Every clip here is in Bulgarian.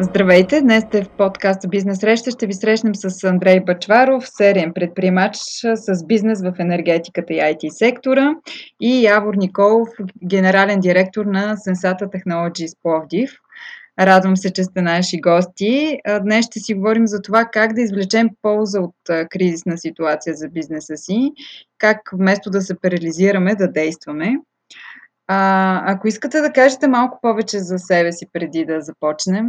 Здравейте! Днес сте в подкаста Бизнес Среща. Ще ви срещнем с Андрей Бачваров, сериен предприемач с бизнес в енергетиката и IT сектора и Явор Николов, генерален директор на Sensata Technologies Пловдив. Радвам се, че сте наши гости. Днес ще си говорим за това как да извлечем полза от кризисна ситуация за бизнеса си, как вместо да се парализираме, да действаме. А, ако искате да кажете малко повече за себе си преди да започнем,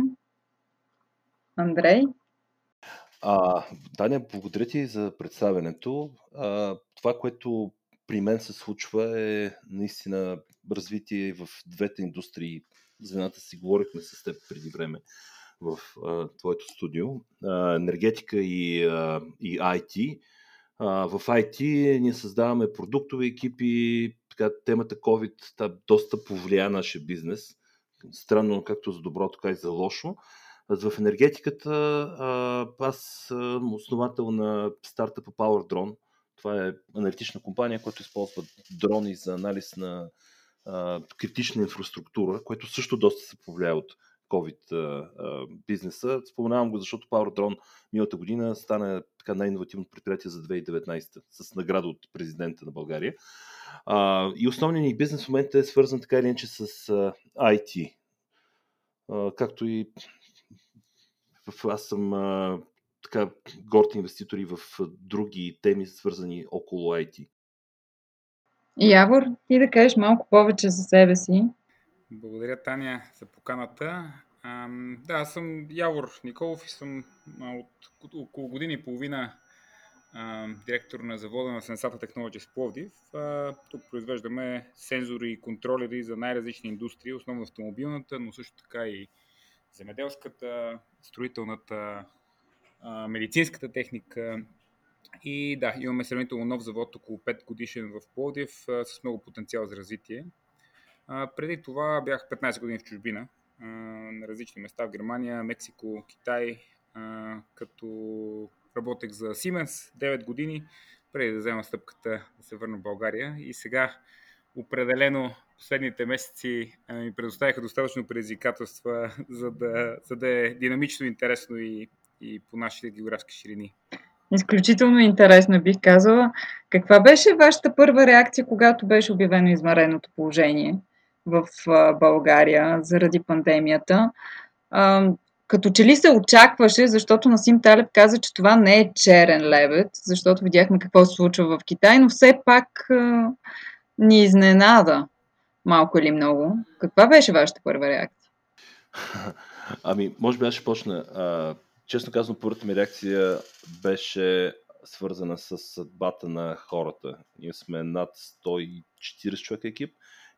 Андрей? А, Таня, благодаря ти за представенето. А, това, което при мен се случва е наистина развитие в двете индустрии. Звената си говорихме с теб преди време в а, твоето студио. А, енергетика и, а, и IT. А, в IT ние създаваме продуктови екипи. Така, темата COVID та, доста повлия нашия бизнес. Странно както за добро, така и за лошо. В енергетиката аз съм основател на стартъпа PowerDrone. Това е аналитична компания, която използва дрони за анализ на критична инфраструктура, което също доста се повлияе от COVID а, а, бизнеса. Споменавам го, защото PowerDrone миналата година стана така най-инновативно предприятие за 2019 с награда от президента на България. И основният ни бизнес в момента е свързан така или иначе с IT. Както и аз съм а, така горд инвеститори в други теми, свързани около IT. Явор, ти да кажеш малко повече за себе си. Благодаря, Таня, за поканата. А, да, аз съм Явор Николов и съм от около година и половина а, директор на завода на Sensata Technologies Пловдив. А, тук произвеждаме сензори и контролери за най-различни индустрии, основно автомобилната, но също така и земеделската, строителната, медицинската техника. И да, имаме сравнително нов завод, около 5 годишен в Пловдив, с много потенциал за развитие. преди това бях 15 години в чужбина, на различни места в Германия, Мексико, Китай, като работех за Siemens 9 години, преди да взема стъпката да се върна в България. И сега определено последните месеци ми предоставиха достатъчно предизвикателства, за да, за да е динамично, интересно и, и по нашите географски ширини. Изключително интересно бих казала. Каква беше вашата първа реакция, когато беше обявено измареното положение в България заради пандемията? Като че ли се очакваше, защото Насим Талеб каза, че това не е черен лебед, защото видяхме какво се случва в Китай, но все пак ни изненада малко или много. Каква беше вашата първа реакция? Ами, може би аз ще почна. А, честно казвам, първата ми реакция беше свързана с съдбата на хората. Ние сме над 140 човека екип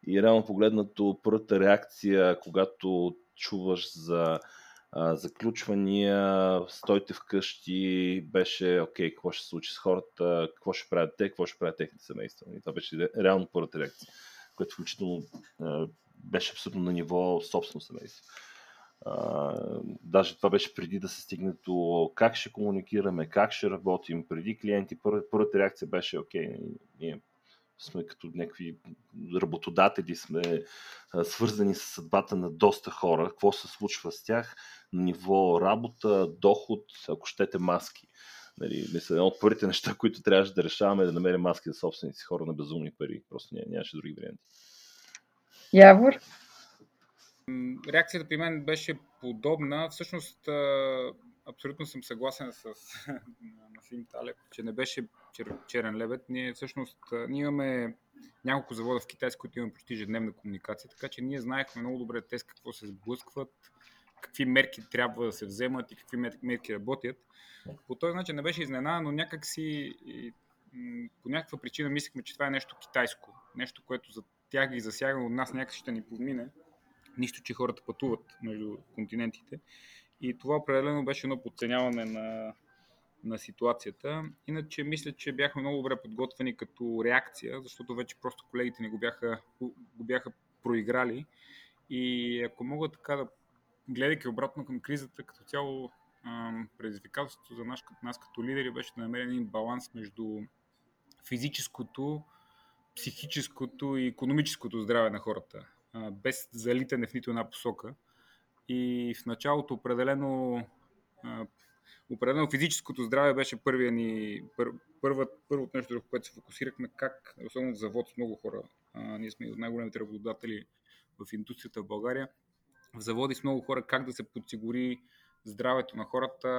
и реално погледнато първата реакция, когато чуваш за заключвания, стойте вкъщи, беше окей, какво ще се случи с хората, какво ще правят те, какво ще правят техните семейства. И това беше реално първата реакция което включително беше абсолютно на ниво собствено семейство. Даже това беше преди да се стигне до как ще комуникираме, как ще работим, преди клиенти. Първата реакция беше, окей, ние сме като някакви работодатели, сме свързани с съдбата на доста хора, какво се случва с тях ниво работа, доход, ако щете маски. Нали, мисля, едно от първите неща, които трябваше да решаваме е да намерим маски за собствените си хора на безумни пари. Просто ня, нямаше други варианти. Явор? Реакцията при мен беше подобна. Всъщност, абсолютно съм съгласен с Насим Талеб, че не беше чер, черен лебед. Ние всъщност ние имаме няколко завода в Китай, с които имаме почти ежедневна комуникация, така че ние знаехме много добре те с какво се сблъскват, какви мерки трябва да се вземат и какви мерки работят. По този начин не беше изненада, но някак си по някаква причина мислехме, че това е нещо китайско. Нещо, което за тях ги засяга, от нас някак ще ни подмине. Нищо, че хората пътуват между континентите. И това определено беше едно подценяване на, на ситуацията. Иначе мисля, че бяхме много добре подготвени като реакция, защото вече просто колегите ни го бяха, го бяха проиграли. И ако мога така да гледайки обратно към кризата, като цяло предизвикателството за нас, нас като лидери беше да намерим един баланс между физическото, психическото и економическото здраве на хората, без залитане в нито една посока. И в началото определено определено физическото здраве беше първия ни, пър, първа, първото нещо, в което се фокусирахме, как, особено в завод с много хора, ние сме от най-големите работодатели в индустрията в България, в заводи с много хора, как да се подсигури здравето на хората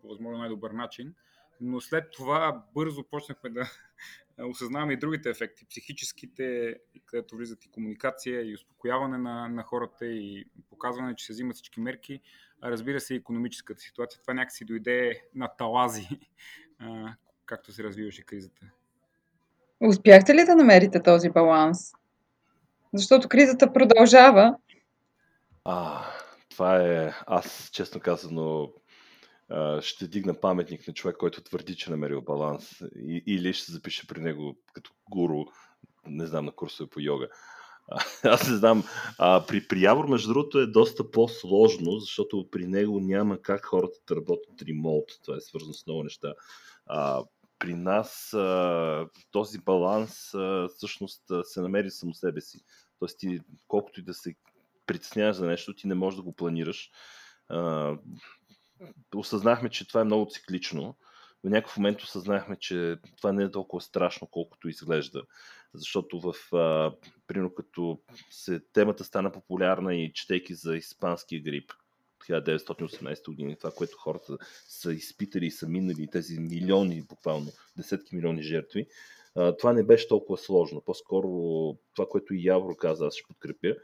по възможно най-добър начин. Но след това бързо почнахме да осъзнаваме и другите ефекти, психическите, където влизат и комуникация, и успокояване на, на хората, и показване, че се взимат всички мерки, а разбира се и економическата ситуация. Това някакси дойде на талази, както се развиваше кризата. Успяхте ли да намерите този баланс? Защото кризата продължава. А, това е, аз честно казано, ще дигна паметник на човек, който твърди, че намерил баланс или ще се запише при него като гуру, не знам, на курсове по йога. Аз не знам. А, при, при Явор, между другото, е доста по-сложно, защото при него няма как хората да работят ремонт. Това е свързано с много неща. А, при нас а, този баланс а, всъщност се намери само себе си. Тоест ти, колкото и да се притесняваш за нещо, ти не можеш да го планираш. А, осъзнахме, че това е много циклично. В някакъв момент осъзнахме, че това не е толкова страшно, колкото изглежда. Защото в, а, примерно като се, темата стана популярна и четейки за испанския грип, 1918 година, това, което хората са изпитали и са минали, тези милиони, буквално десетки милиони жертви, това не беше толкова сложно. По-скоро това, което и Явро каза, аз ще подкрепя,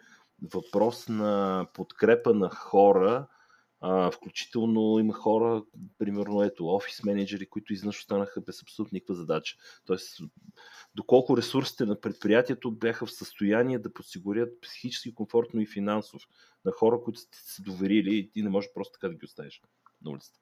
въпрос на подкрепа на хора, включително има хора, примерно ето, офис менеджери, които изнъж останаха без абсолютно никаква задача. Тоест, доколко ресурсите на предприятието бяха в състояние да подсигурят психически комфортно и финансов на хора, които сте се доверили и ти не можеш просто така да ги оставиш на улицата.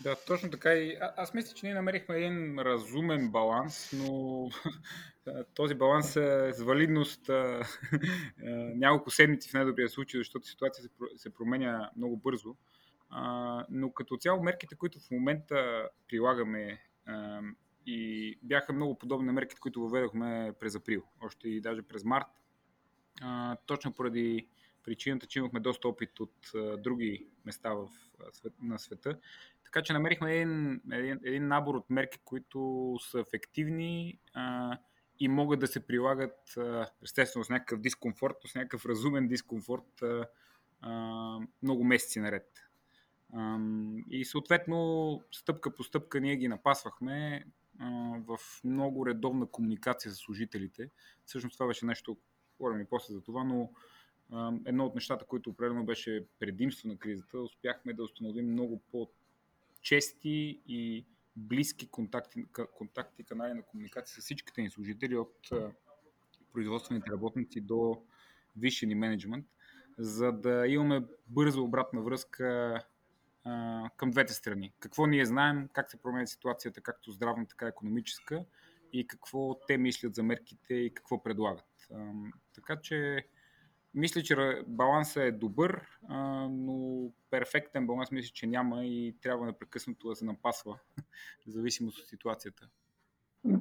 Да, точно така и а, аз мисля, че ние намерихме един разумен баланс, но този баланс е с валидност няколко седмици в най-добрия случай, защото ситуацията се променя много бързо. Но като цяло мерките, които в момента прилагаме и бяха много подобни на мерките, които въведохме през април, още и даже през март, точно поради причината, че имахме доста опит от други места в, на света. Така че намерихме един, един, един набор от мерки, които са ефективни а, и могат да се прилагат а, естествено с някакъв дискомфорт, с някакъв разумен дискомфорт а, а, много месеци наред. А, и съответно, стъпка по стъпка ние ги напасвахме а, в много редовна комуникация с служителите. Всъщност това беше нещо, говорим и после за това, но едно от нещата, които определено беше предимство на кризата, успяхме да установим много по чести и близки контакти, контакти канали на комуникация с всичките ни служители от производствените работници до висши менеджмент, за да имаме бърза обратна връзка а, към двете страни. Какво ние знаем, как се променя ситуацията, както здравна, така и економическа и какво те мислят за мерките и какво предлагат. А, така че мисля, че балансът е добър, но перфектен баланс мисля, че няма и трябва непрекъснато да се напасва, зависимост от ситуацията.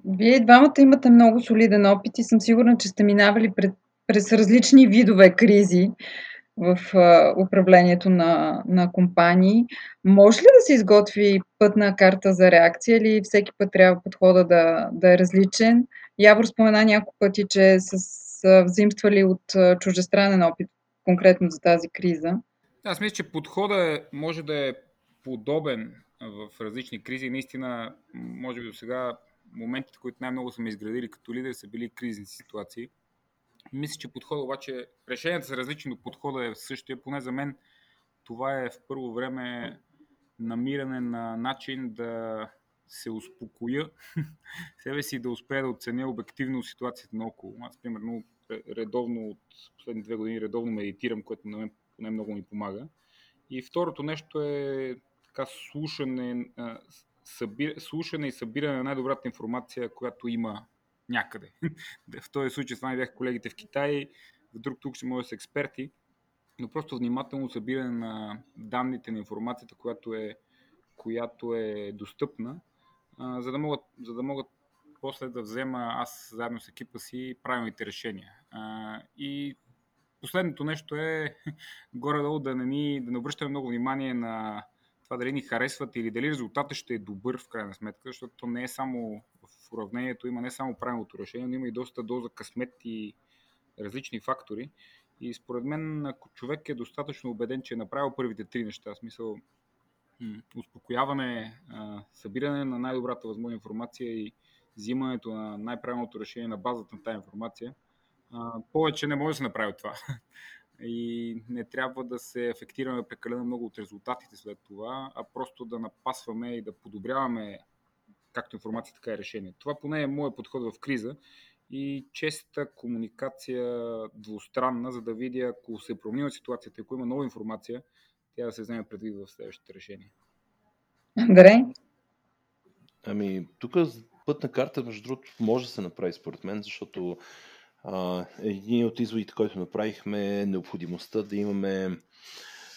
Вие двамата имате много солиден опит и съм сигурна, че сте минавали пред, през различни видове кризи в а, управлението на, на компании. Може ли да се изготви пътна карта за реакция или всеки път трябва подхода да, да е различен? Явор спомена няколко пъти, че с са взимствали от чуждестранен опит, конкретно за тази криза? Аз мисля, че подходът е, може да е подобен в различни кризи. Наистина, може би до сега моментите, които най-много сме изградили като лидер, са били кризни ситуации. Мисля, че подходът обаче, решенията са различни, но подходът е същия. Поне за мен това е в първо време намиране на начин да се успокоя себе си да успея да оценя обективно ситуацията наоколо. Аз, примерно, редовно от последните две години редовно медитирам, което на мен поне много ми помага. И второто нещо е така слушане, събир, слушане и събиране на най-добрата информация, която има някъде. в този случай с вами бяха колегите в Китай, в друг тук ще може да са експерти, но просто внимателно събиране на данните, на информацията, която е, която е достъпна, за да могат, за да могат после да взема аз заедно с екипа си правилните решения. А, и последното нещо е горе-долу да не, ни, да не обръщаме много внимание на това дали ни харесват или дали резултатът ще е добър в крайна сметка, защото то не е само в уравнението, има не само правилното решение, но има и доста доза късмет и различни фактори. И според мен, ако човек е достатъчно убеден, че е направил първите три неща, в смисъл успокояване, събиране на най-добрата възможна информация и взимането на най-правилното решение на базата на тази информация, повече не може да се направи това. И не трябва да се ефектираме прекалено много от резултатите след това, а просто да напасваме и да подобряваме както информация, така и решение. Това поне е моят подход в криза и честа комуникация двустранна, за да видя, ако се е променила ситуацията, ако има нова информация, тя да се вземе предвид в следващите решения. Андрей? Ами, тук пътна карта, между другото, може да се направи според мен, защото а, един от изводите, който направихме е необходимостта да имаме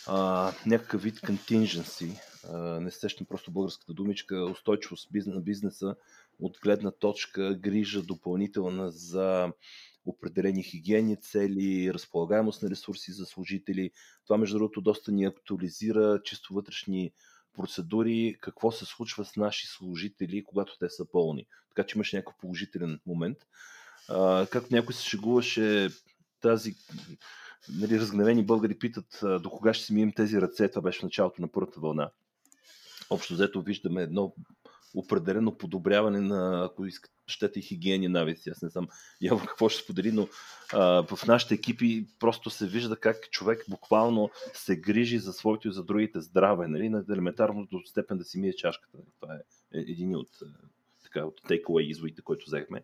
а, някакъв вид contingency, а, не сещам просто българската думичка, устойчивост на бизнеса от гледна точка грижа допълнителна за определени хигиени цели, разполагаемост на ресурси за служители. Това, между другото, доста ни актуализира чисто вътрешни процедури, какво се случва с наши служители, когато те са пълни. Така че имаше някакъв положителен момент. А, както някой се шегуваше, тази нали, разгневени българи питат до кога ще си мием тези ръце, това беше в началото на първата вълна. Общо взето виждаме едно определено подобряване на, ако искате, и хигиени навици. Аз не знам явно какво ще сподели, но а, в нашите екипи просто се вижда как човек буквално се грижи за своето и за другите здраве, нали, на елементарното степен да си мие чашката. Нали. Това е един от, така, от takeaway изводите, който взехме.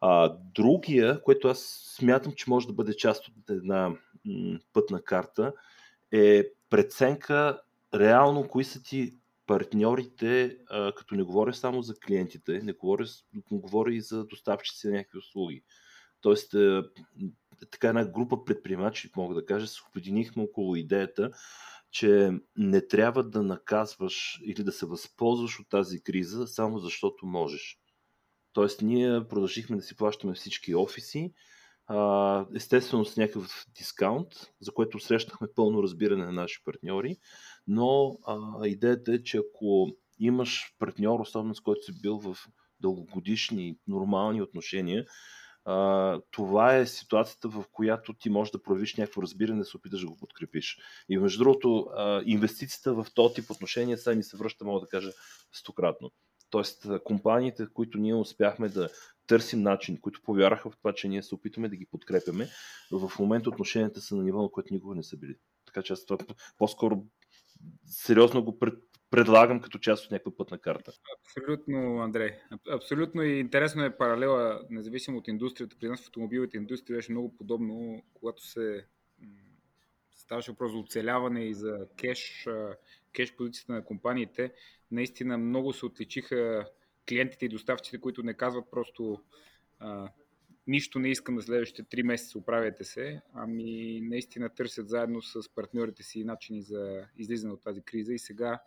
А, другия, което аз смятам, че може да бъде част от една пътна карта, е преценка реално кои са ти партньорите, като не говоря само за клиентите, не говоря, говоря и за доставчици на някакви услуги. Тоест, така една група предприемачи, мога да кажа, се обединихме около идеята, че не трябва да наказваш или да се възползваш от тази криза само защото можеш. Тоест, ние продължихме да си плащаме всички офиси, естествено с някакъв дискаунт, за което срещнахме пълно разбиране на наши партньори, но а, идеята е, че ако имаш партньор, особено с който си бил в дългогодишни, нормални отношения, а, това е ситуацията, в която ти можеш да проявиш някакво разбиране, да се опиташ да го подкрепиш. И между другото, а, инвестицията в този тип отношения сега ми се връща, мога да кажа, стократно. Тоест, компаниите, които ние успяхме да търсим начин, които повярваха в това, че ние се опитваме да ги подкрепяме, в момента отношенията са на ниво, на което никога не са били. Така че аз това по-скоро сериозно го пред, предлагам като част от някаква пътна карта. Абсолютно, Андрей. Абсолютно и интересно е паралела, независимо от индустрията. При нас в автомобилната индустрия беше много подобно, когато се ставаше въпрос за оцеляване и за кеш, кеш позицията на компаниите. Наистина много се отличиха клиентите и доставчиците, които не казват просто нищо не искам за следващите 3 месеца, оправяйте се, ами наистина търсят заедно с партньорите си начини за излизане от тази криза и сега,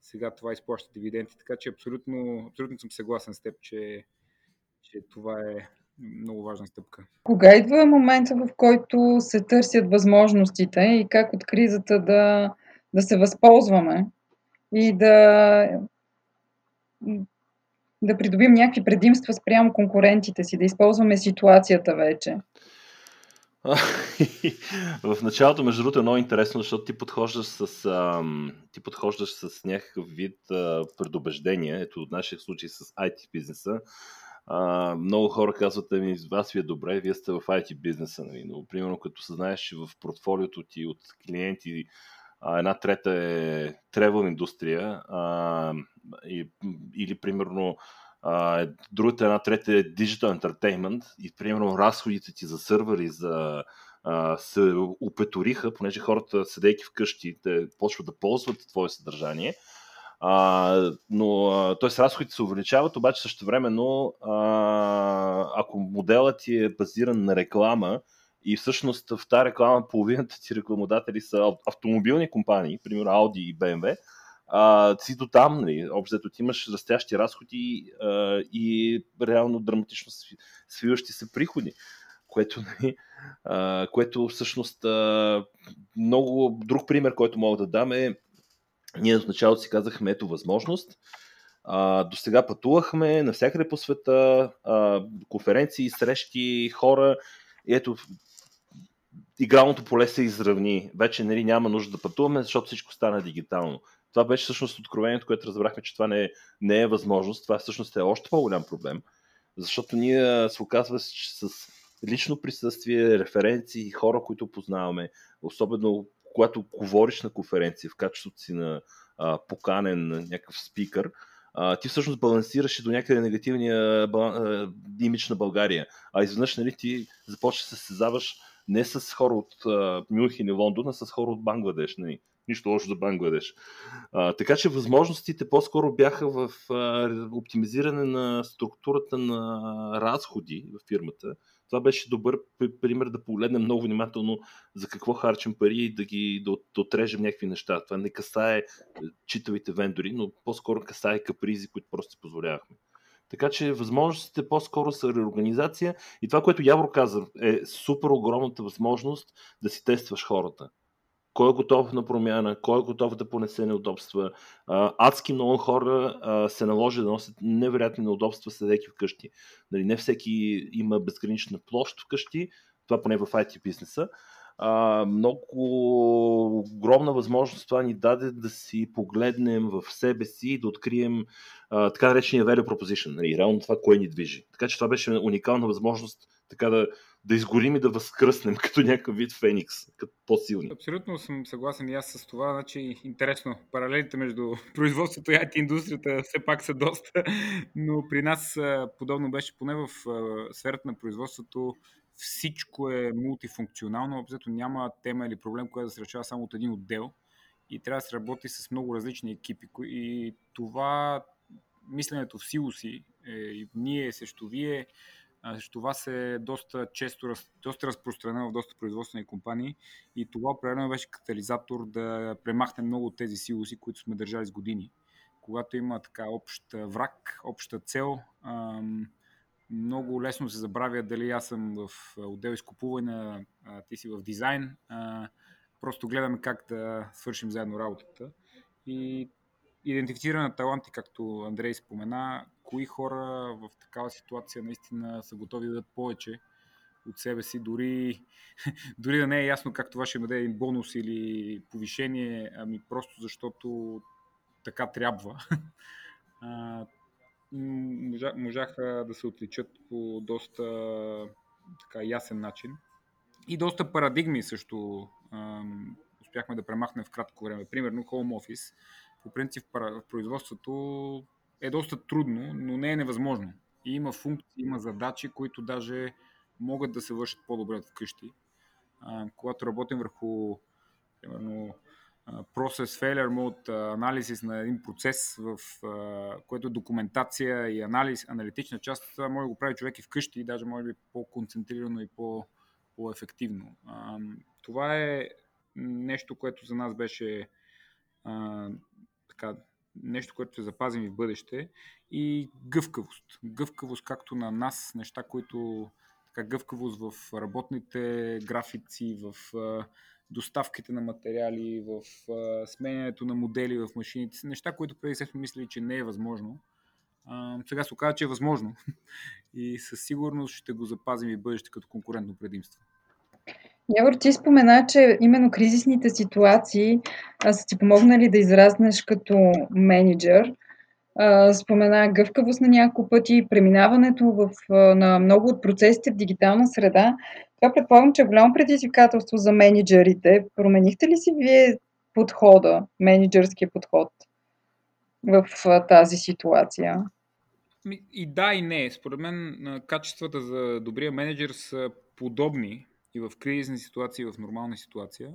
сега това изплаща дивиденти. Така че абсолютно, абсолютно съм съгласен с теб, че, че това е много важна стъпка. Кога идва момента, в който се търсят възможностите и как от кризата да, да се възползваме и да да придобим някакви предимства спрямо конкурентите си, да използваме ситуацията вече? в началото, между другото, е много интересно, защото ти подхождаш с, ам, ти подхождаш с някакъв вид а, предубеждение. Ето, от нашия случай с IT бизнеса. А, много хора казват, ами, вас ви е добре, вие сте в IT бизнеса. Нали? Но, примерно, като съзнаеш, че в портфолиото ти от клиенти една трета е travel индустрия а, и, или примерно а, другата една трета е digital entertainment и примерно разходите ти за сървъри, за а, се упеториха, понеже хората, седейки вкъщи, те почват да ползват твое съдържание. А, но, т.е. разходите се увеличават, обаче също времено, ако моделът ти е базиран на реклама, и всъщност в тази реклама половината ти рекламодатели са автомобилни компании, примерно Audi и BMW, а, си до там, нали, общо ти имаш растящи разходи а, и реално драматично свиващи се приходи. което, нали, а, което всъщност а, много друг пример, който мога да дам е ние в началото си казахме ето възможност. А, до сега пътувахме навсякъде по света, а, конференции, срещи, хора. И ето, игралното поле се изравни. Вече нали, няма нужда да пътуваме, защото всичко стана дигитално. Това беше всъщност откровението, което разбрахме, че това не е, не е възможност. Това всъщност е още по-голям проблем. Защото ние се оказва че с лично присъствие, референции, хора, които познаваме, особено когато говориш на конференция в качеството си на а, поканен някакъв спикър, а, ти всъщност балансираш до някъде негативния а, имидж на България. А изведнъж нали, ти започваш да се състезаваш не с хора от а, Мюнхен и Лондон, а с хора от Бангладеш. Нали. Нищо лошо за Бангладеш. А, така че възможностите по-скоро бяха в а, оптимизиране на структурата на разходи в фирмата, това беше добър пример да погледнем много внимателно за какво харчим пари и да ги да отрежем някакви неща. Това не касае е, читавите вендори, но по-скоро касае капризи, които просто си позволявахме. Така че възможностите по-скоро са реорганизация и това, което Явро каза, е супер огромната възможност да си тестваш хората кой е готов на промяна, кой е готов да понесе неудобства. адски много хора се наложи да носят невероятни неудобства, седейки вкъщи. Нали, не всеки има безгранична площ вкъщи, това поне в IT бизнеса. А, много огромна възможност това ни даде да си погледнем в себе си и да открием а, така наречения value proposition, нали, реално това, кое ни движи. Така че това беше уникална възможност така да, да изгорим и да възкръснем като някакъв вид феникс, като по-силни. Абсолютно съм съгласен и аз с това. Значи, интересно, паралелите между производството и IT индустрията все пак са доста, но при нас подобно беше поне в сферата на производството всичко е мултифункционално, обзето няма тема или проблем, който да се решава само от един отдел и трябва да се работи с много различни екипи. И това мисленето в силоси, е, ние срещу вие, срещу вас е доста често, доста разпространено в доста производствени компании и това определено беше катализатор да премахнем много от тези силоси, които сме държали с години. Когато има така общ враг, обща цел, много лесно се забравя дали аз съм в отдел изкупуване, ти си в дизайн. Просто гледаме как да свършим заедно работата. И идентифициране на таланти, както Андрей спомена, кои хора в такава ситуация наистина са готови да дадат повече от себе си, дори, дори да не е ясно как това ще даде един бонус или повишение, ами просто защото така трябва. можаха да се отличат по доста така ясен начин. И доста парадигми също успяхме да премахнем в кратко време. Примерно Home Office. По принцип в производството е доста трудно, но не е невъзможно. И има функции, има задачи, които даже могат да се вършат по-добре от вкъщи. А, когато работим върху примерно, process failure mode, анализис на един процес, в което е документация и анализ, аналитична част, това може да го прави човек и вкъщи, и даже може би по-концентрирано и по- по-ефективно. Това е нещо, което за нас беше така, нещо, което ще запазим и в бъдеще. И гъвкавост. Гъвкавост както на нас, неща, които така, гъвкавост в работните графици, в доставките на материали, в сменянето на модели в машините, неща, които преди сме мислили, че не е възможно. Сега се оказа, че е възможно и със сигурност ще го запазим и бъдеще като конкурентно предимство. Явор, ти спомена, че именно кризисните ситуации са ти помогнали да израснеш като менеджер. Спомена гъвкавост на няколко пъти, преминаването в, на много от процесите в дигитална среда. Това предполагам, че е голямо предизвикателство за менеджерите. Променихте ли си вие подхода, менеджерския подход в тази ситуация? И да, и не. Според мен качествата за добрия менеджер са подобни и в кризисни ситуации, и в нормална ситуация.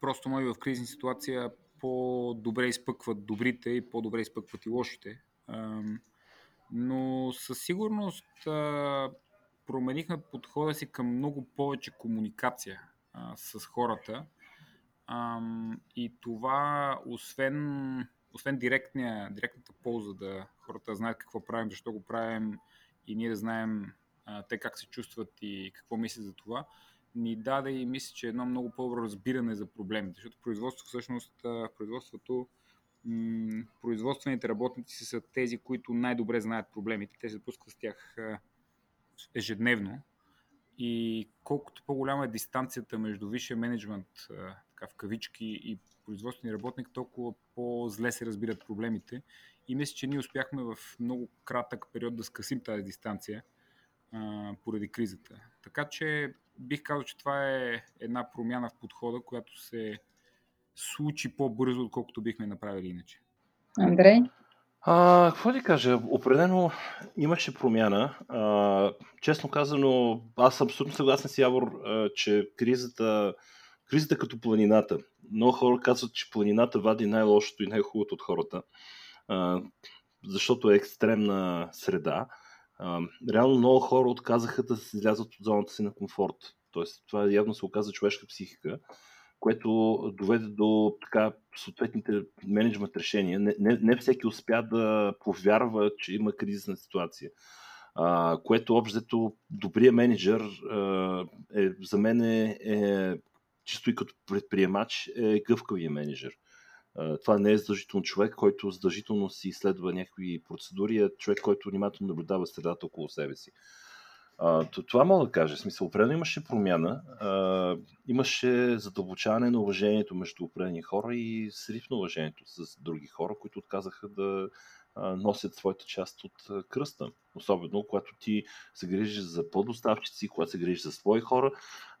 Просто може в кризисни ситуация по-добре изпъкват добрите и по-добре изпъкват и лошите. Но със сигурност променихме подхода си към много повече комуникация с хората. И това, освен, освен директния, директната полза да хората знаят какво правим, защо го правим и ние да знаем а, те как се чувстват и какво мислят за това, ни даде и мисля, че едно много по-добро разбиране за проблемите, защото производство всъщност, производството производствените работници са тези, които най-добре знаят проблемите. Те се пускат с тях ежедневно и колкото по-голяма е дистанцията между висшия менеджмент, така в кавички, и производствения работник, толкова по-зле се разбират проблемите. И мисля, че ние успяхме в много кратък период да скъсим тази дистанция а, поради кризата. Така че бих казал, че това е една промяна в подхода, която се случи по-бързо, отколкото бихме направили иначе. Андрей? А, какво ти кажа? Определено имаше промяна. А, честно казано, аз съм абсолютно съгласен с Явор, а, че кризата, кризата като планината. Много хора казват, че планината вади най-лошото и най-хубавото от хората, а, защото е екстремна среда. А, реално много хора отказаха да се излязат от зоната си на комфорт. Тоест, това явно се оказа човешка психика което доведе до така, съответните менеджмент решения. Не, не, не всеки успя да повярва, че има кризисна ситуация. А, което общо добрият менеджер а, е, за мен е, е чисто и като предприемач е гъвкавия менеджер. А, това не е задължително човек, който задължително си изследва някакви процедури, а човек, който внимателно наблюдава средата около себе си. А, това мога да кажа. В смисъл, определено имаше промяна. А, имаше задълбочаване на уважението между определени хора и срив на уважението с други хора, които отказаха да носят своята част от кръста. Особено, когато ти се грижиш за подоставчици, когато се грижиш за свои хора.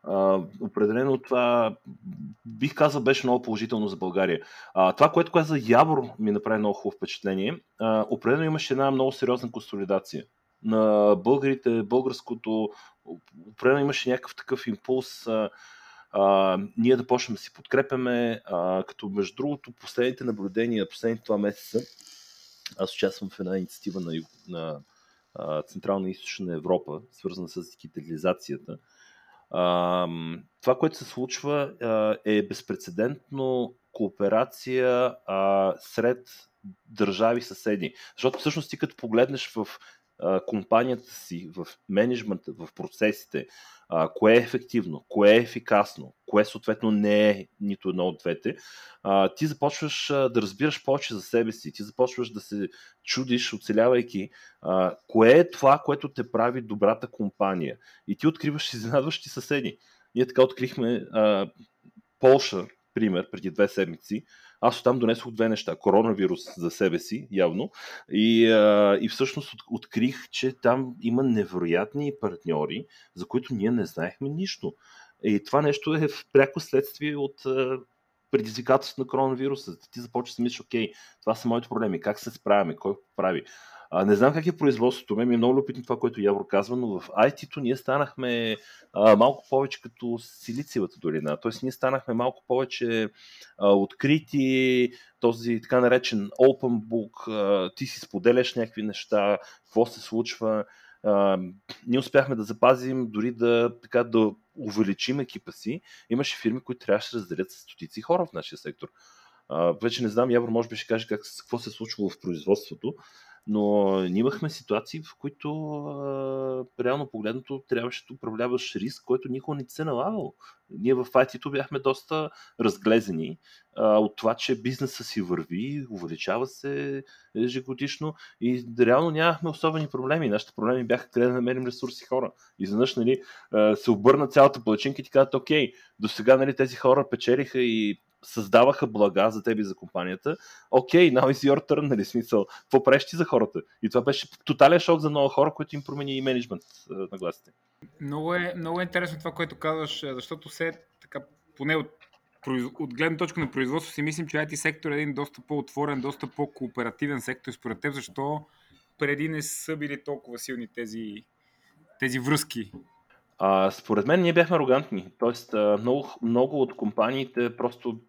А, определено това, бих казал, беше много положително за България. А, това, което каза Явор, ми направи много хубаво впечатление. А, определено имаше една много сериозна консолидация на българите, българското, определено имаше някакъв такъв импулс а, а, ние да почнем да си подкрепяме, а, като между другото последните наблюдения, последните това месеца, аз участвам в една инициатива на, на Централна и Източна Европа, свързана с дигитализацията. Това, което се случва, е безпредседентно кооперация сред държави съседи. Защото всъщност ти като погледнеш в компанията си, в менеджмента, в процесите, кое е ефективно, кое е ефикасно, кое съответно не е нито едно от двете, ти започваш да разбираш повече за себе си, ти започваш да се чудиш, оцелявайки, кое е това, което те прави добрата компания. И ти откриваш изненадващи съседи. Ние така открихме а, Полша, пример, преди две седмици, аз оттам донесох две неща. Коронавирус за себе си, явно. И, а, и всъщност от, открих, че там има невероятни партньори, за които ние не знаехме нищо. И това нещо е в пряко следствие от предизвикателството на коронавируса. Ти започваш да мислиш, окей, това са моите проблеми, как се справяме, кой прави. А, не знам как е производството. Ме ми е много любопитно това, което Явор казва, но в IT-то ние станахме а, малко повече като силициевата долина. Тоест ние станахме малко повече а, открити, този така наречен open book, а, ти си споделяш някакви неща, какво се случва. А, ние успяхме да запазим, дори да, така, да увеличим екипа си. Имаше фирми, които трябваше да разделят с стотици хора в нашия сектор. А, вече не знам, Явор може би ще каже как, какво се е случвало в производството, но ние имахме ситуации, в които а, реално погледнато трябваше да управляваш риск, който никога не ти се налагал. Ние в IT-то бяхме доста разглезени а, от това, че бизнеса си върви, увеличава се ежегодишно и реално нямахме особени проблеми. Нашите проблеми бяха къде да намерим ресурси хора. Изведнъж нали, се обърна цялата плачинка и ти казват, окей, до сега нали, тези хора печелиха и създаваха блага за теб и за компанията, окей, okay, now is your turn, нали смисъл, какво правиш ти за хората? И това беше тотален шок за много хора, които им промени и менеджмент на гласите. Много е, много е интересно това, което казваш, защото се така, поне от, от гледна точка на производство си мислим, че IT сектор е един доста по-отворен, доста по-кооперативен сектор. Според теб, защо преди не са били толкова силни тези, тези връзки а, според мен ние бяхме арогантни. Тоест, много, много от компаниите просто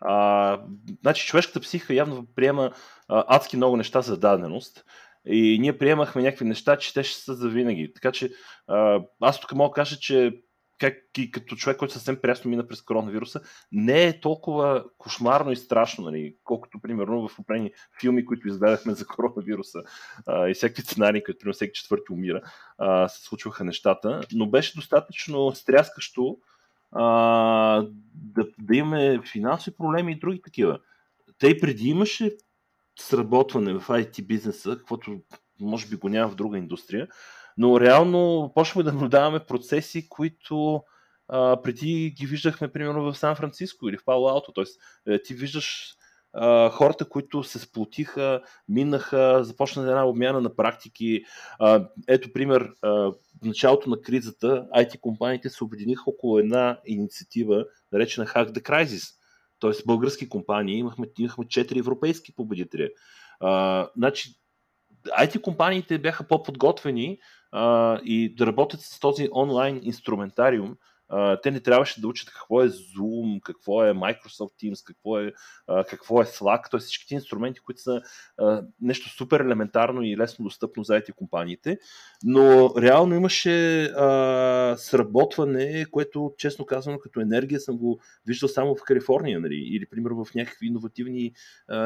а, значи човешката психика явно приема а, адски много неща за даденост и ние приемахме някакви неща, че те ще са за винаги. Така че а, аз тук мога да кажа, че как и като човек, който съвсем прясно мина през коронавируса, не е толкова кошмарно и страшно, нали, колкото примерно в определени филми, които издадахме за коронавируса а, и всеки сценарии, като примерно всеки четвърти умира, а, се случваха нещата, но беше достатъчно стряскащо а, да, да имаме финансови проблеми и други такива. Те преди имаше сработване в IT бизнеса, каквото може би го няма в друга индустрия, но реално почваме да наблюдаваме процеси, които а, преди ги виждахме примерно в Сан Франциско или в Пало Алто. Тоест, е, ти виждаш хората, които се сплотиха, минаха, започна една обмяна на практики. Ето пример, в началото на кризата IT компаниите се обединиха около една инициатива, наречена Hack the Crisis. Тоест български компании, имахме, имахме 4 европейски победители. Значи, IT компаниите бяха по-подготвени и да работят с този онлайн инструментариум, те не трябваше да учат какво е Zoom, какво е Microsoft Teams, какво е, какво е Slack, т.е. всички инструменти, които са нещо супер елементарно и лесно достъпно за IT компаниите, но реално имаше сработване, което честно казано като енергия съм го виждал само в Калифорния, нали, или примерно в някакви иновативни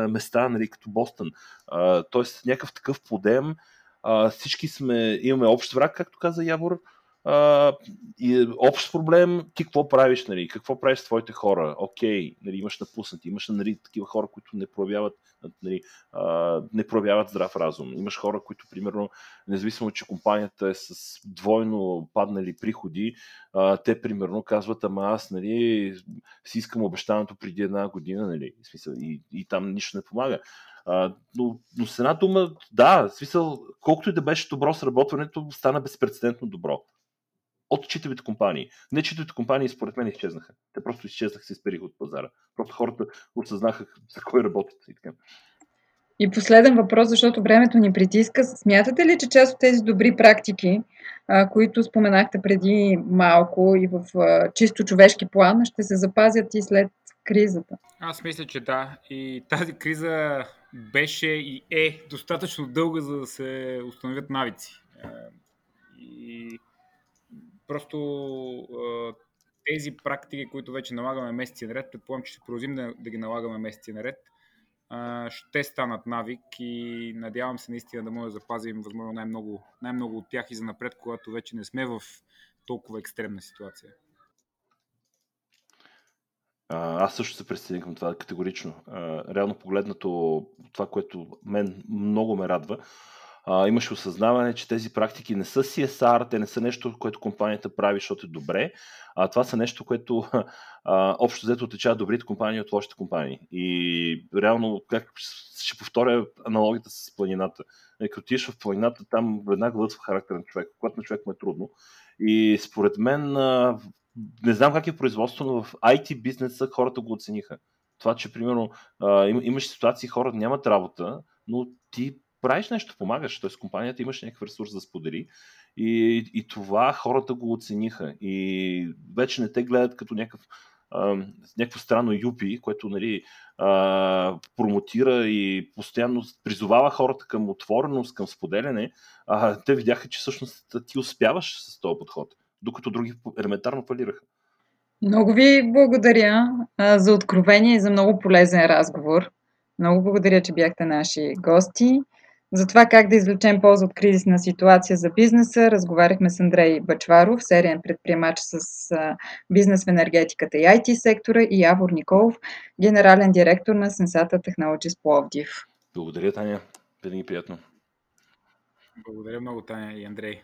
места, нали, като Бостън. Тоест някакъв такъв подем, всички сме, имаме общ враг, както каза Явор, а, и общ проблем, ти какво правиш, нали, какво правиш с твоите хора, окей, нали, имаш напуснати, имаш нали, такива хора, които не проявяват, нали, а, не проявяват здрав разум. Имаш хора, които, примерно, независимо, че компанията е с двойно паднали приходи, а, те, примерно, казват, ама аз, нали, си искам обещаното преди една година, нали, смисъл, и, и там нищо не помага. А, но, но с една дума, да, смисъл, колкото и да беше добро сработването, стана безпредседентно добро от читавите компании. Не читавите компании, според мен, изчезнаха. Те просто изчезнаха, се изпериха от пазара. Просто хората осъзнаха за кой работят и така. И последен въпрос, защото времето ни притиска. Смятате ли, че част от тези добри практики, а, които споменахте преди малко и в а, чисто човешки план, ще се запазят и след кризата? Аз мисля, че да. И тази криза беше и е достатъчно дълга, за да се установят навици. И Просто тези практики, които вече налагаме месеци наред, предполагам, че ще продължим да, да ги налагаме месеци наред, ще станат навик и надявам се наистина да може да запазим възможно най-много, най-много от тях и за напред, когато вече не сме в толкова екстремна ситуация. Аз също се присъединям към това категорично. Реално погледнато, това, което мен много ме радва, а, имаше осъзнаване, че тези практики не са CSR, те не са нещо, което компанията прави, защото е добре, а това са нещо, което а, общо взето отличава добрите компании от лошите компании. И реално, как ще повторя аналогията с планината. Е, като отидеш в планината, там веднага лътва характер на човек, когато на човек му е трудно. И според мен, а, не знам как е производство, но в IT бизнеса хората го оцениха. Това, че примерно а, имаш ситуации, хората нямат работа, но ти правиш нещо, помагаш, т.е. компанията имаш някакъв ресурс да сподели и, и това хората го оцениха и вече не те гледат като някакъв някакво странно юпи, което нали, а, промотира и постоянно призовава хората към отвореност, към споделяне, а, те видяха, че всъщност ти успяваш с този подход, докато други елементарно фалираха. Много ви благодаря а, за откровение и за много полезен разговор. Много благодаря, че бяхте наши гости. За това как да извлечем полза от кризисна ситуация за бизнеса, разговаряхме с Андрей Бачваров, сериен предприемач с бизнес в енергетиката и IT сектора и Явор Николов, генерален директор на Sensata Technologies Пловдив. Благодаря, Таня. Винаги приятно. Благодаря много, Таня и Андрей.